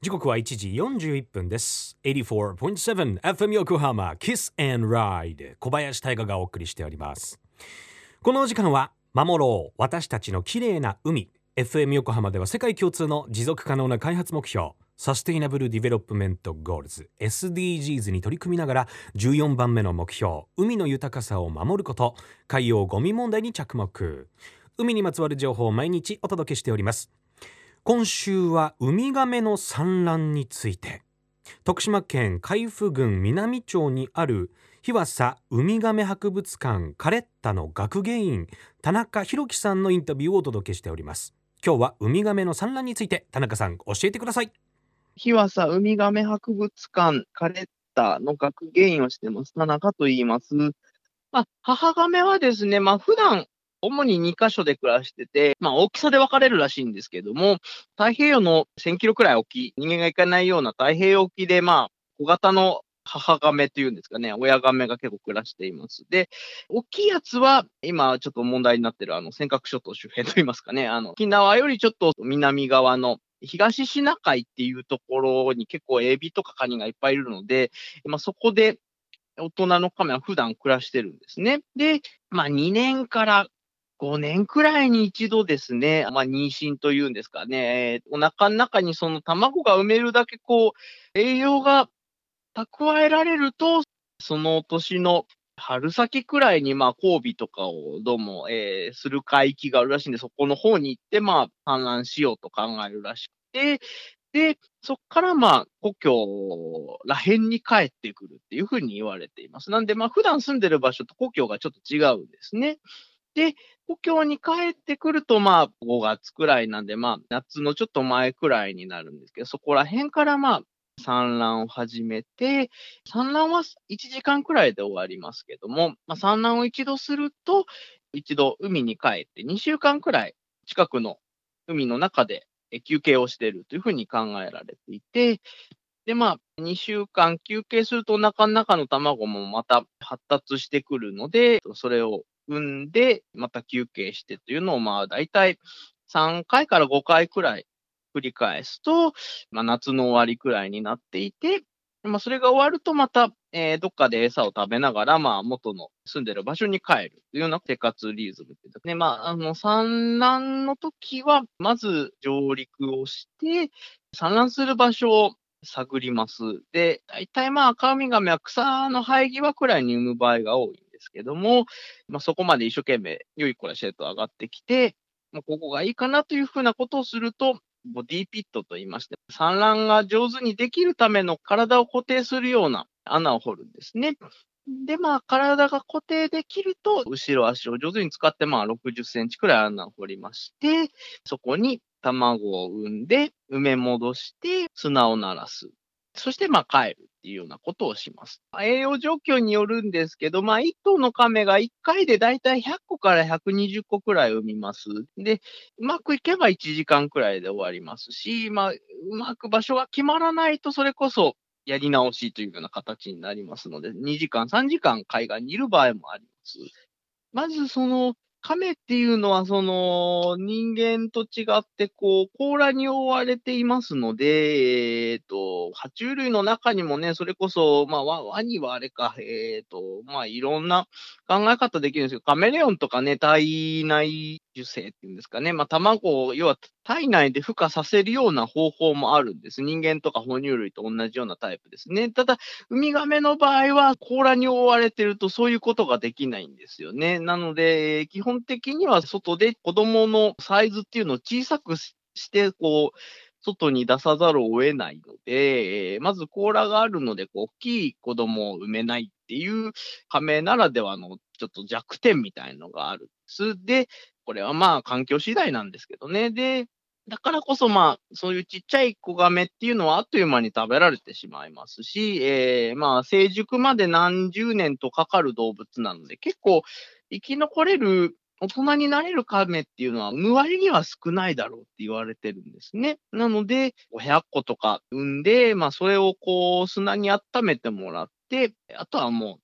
時刻は1時41分です。84.7FM 横浜 Kiss and Ride 小林大賀がお送りしております。このお時間は守ろう私たちの綺麗な海。FM 横浜では世界共通の持続可能な開発目標サステイナブル・ディベロップメント・ゴールズ。SDGs に取り組みながら14番目の目標海の豊かさを守ること海洋ゴミ問題に着目。海にまつわる情報を毎日お届けしております。今週はウミガメの産卵について。徳島県海部郡南町にある日和佐ウミガメ博物館カレッタの学芸員田中博樹さんのインタビューをお届けしております。今日はウミガメの産卵について田中さん教えてください。日和佐ウミガメ博物館カレッタの学芸員をしてます田中と言います。まあ、母ガメはですね、まあ、普段主に2カ所で暮らしてて、まあ大きさで分かれるらしいんですけども、太平洋の1000キロくらい沖、人間が行かないような太平洋沖で、まあ小型の母ガメっていうんですかね、親ガメが結構暮らしています。で、大きいやつは、今ちょっと問題になってるあの尖閣諸島周辺といいますかね、あの、沖縄よりちょっと南側の東シナ海っていうところに結構エビとかカニがいっぱいいるので、まあ、そこで大人のカメは普段暮らしてるんですね。で、まあ2年から5年くらいに一度ですね、まあ、妊娠というんですかね、お腹の中にその卵が埋めるだけこう、栄養が蓄えられると、その年の春先くらいに、まあ、交尾とかをどうも、えー、する海域があるらしいんで、そこの方に行って、まあ、産卵しようと考えるらしくて、で、そこからまあ、故郷ら辺に帰ってくるっていうふうに言われています。なんで、まあ、普段住んでる場所と故郷がちょっと違うんですね。で、故郷に帰ってくると、まあ、5月くらいなんで、まあ、夏のちょっと前くらいになるんですけど、そこら辺からまあ、産卵を始めて、産卵は1時間くらいで終わりますけども、まあ、産卵を一度すると、一度海に帰って2週間くらい近くの海の中で休憩をしているというふうに考えられていて、で、まあ、2週間休憩するとお腹の中の卵もまた発達してくるので、それを産んで、また休憩してというのを、まあ、だいたい3回から5回くらい繰り返すと、まあ、夏の終わりくらいになっていて、まあ、それが終わるとまた、えー、どっかで餌を食べながら、まあ、元の住んでる場所に帰るというような生活リズムってね。まあ、あの、産卵の時は、まず上陸をして、産卵する場所を探ります。で、大体まあ、赤ウミガメは草の生え際くらいに産む場合が多いですけども、まあ、そこまで一生懸命良い子らしいと上がってきて、まあ、ここがいいかなというふうなことをすると、ボディピットと言いまして、産卵が上手にできるための体を固定するような穴を掘るんですね。で、まあ、体が固定できると、後ろ足を上手に使って、まあ、60センチくらい穴を掘りまして、そこに卵を産んで、埋め戻して、砂を鳴らす。そして、まあ、帰るっていうようなことをします。栄養状況によるんですけど、まあ、1頭の亀が1回でだいたい100個から120個くらい産みます。で、うまくいけば1時間くらいで終わりますし、まあ、うまく場所が決まらないと、それこそやり直しというような形になりますので、2時間、3時間海岸にいる場合もあります。まず、その、亀っていうのは、その、人間と違って、こう、甲羅に覆われていますので、え、ー、と、爬虫類の中にもね、それこそ、まあ、ワニはあれか、えっ、ー、と、まあ、いろんな考え方できるんですけど、カメレオンとかね、体内受精っていうんですかね、まあ、卵を、要は体内で孵化させるような方法もあるんです。人間とか哺乳類と同じようなタイプですね。ただ、ウミガメの場合は、甲羅に覆われてるとそういうことができないんですよね。なので、基本的には外で子供のサイズっていうのを小さくして、こう、外に出さざるを得ないので、まず甲羅があるので、大きい子供を産めないっていう仮名ならではのちょっと弱点みたいのがあるんです。で、これはまあ環境次第なんですけどね。で、だからこそまあ、そういうちっちゃい子ガメっていうのはあっという間に食べられてしまいますし、えー、まあ成熟まで何十年とかかる動物なので、結構生き残れる大人になれる亀っていうのは、無割には少ないだろうって言われてるんですね。なので、500個とか産んで、まあ、それをこう、砂に温めてもらって、あとはもう、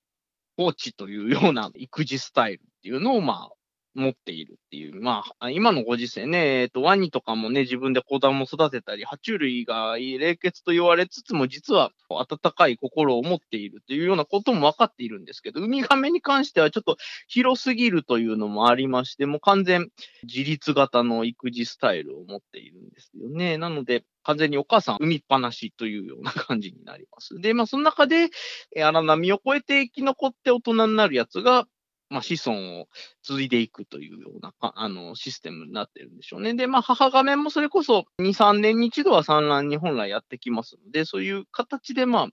放置というような育児スタイルっていうのを、まあ、持っているっていう。まあ、今のご時世ね、えっ、と、ワニとかもね、自分で子供を育てたり、爬虫類が冷血と言われつつも、実は温かい心を持っているというようなことも分かっているんですけど、ウミガメに関してはちょっと広すぎるというのもありまして、もう完全自立型の育児スタイルを持っているんですよね。なので、完全にお母さん産みっぱなしというような感じになります。で、まあ、その中で、荒波を越えて生き残って大人になるやつが、まあ、子孫を継いでいくというようなあのシステムになってるんでしょうね。で、まあ、母画面もそれこそ2、3年に一度は産卵に本来やってきますので、そういう形で、まあ、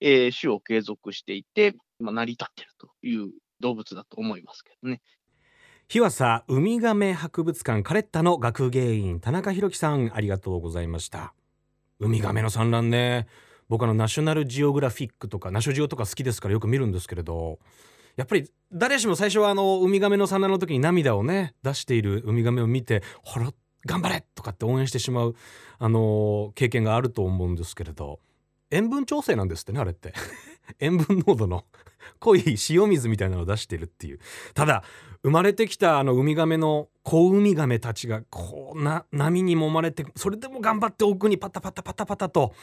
えー、種を継続していて、まあ、成り立っているという動物だと思いますけどね。日和佐ウミガメ博物館カレッタの学芸員田中裕樹さんありがとうございましたウミガメの産卵ね僕あのナショナルジオグラフィックとかナショジオとか好きですからよく見るんですけれどやっぱり誰しも最初はあのウミガメの産卵の時に涙をね出しているウミガメを見てほら頑張れ！とかって応援してしまうあの経験があると思うんですけれど塩分調整なんですってねあれって。塩分濃度の濃い塩水みたいなのを出してるっていう。ただ生まれてきたあのウミガメの子ウミガメたちがこうな波に揉まれてそれでも頑張って奥にパタパタパタパタと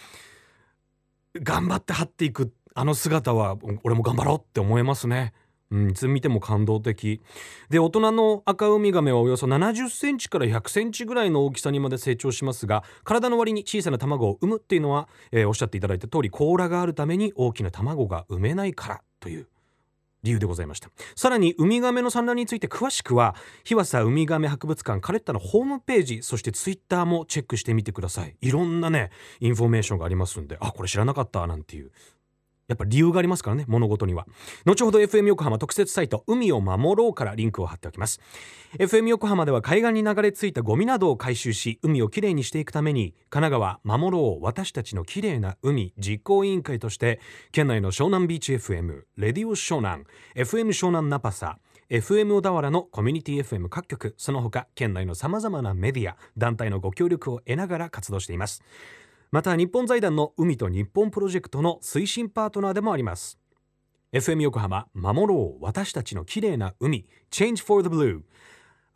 頑張って張っていくってあの姿は俺も頑張ろうって思えますね。うん、いつ見ても感動的。で大人の赤ウミガメはおよそ70センチから100センチぐらいの大きさにまで成長しますが体の割に小さな卵を産むっていうのは、えー、おっしゃっていただいた通り甲羅があるために大きな卵が産めないからという理由でございました。さらにウミガメの産卵について詳しくは日和佐ウミガメ博物館カレッタのホームページそしてツイッターもチェックしてみてください。いろんなねインフォメーションがありますんであこれ知らなかったなんていう。やっぱ理由がありますからね物事には。後ほど FM 横浜特設サイト海を守ろうからリンクを貼っておきます。FM 横浜では海岸に流れ着いたゴミなどを回収し海をきれいにしていくために神奈川守ろう私たちのきれいな海実行委員会として県内の湘南ビーチ FM レディオ湘南 FM 湘南ナパサ FM 小田原のコミュニティ FM 各局その他県内のさまざまなメディア団体のご協力を得ながら活動しています。また日本財団の海と日本プロジェクトの推進パートナーでもあります。FM 横浜守ろう私たちの綺麗な海 Change for the Blue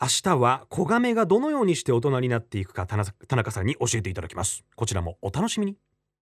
明日は子亀がどのようにして大人になっていくか田中さんに教えていただきます。こちらもお楽しみに。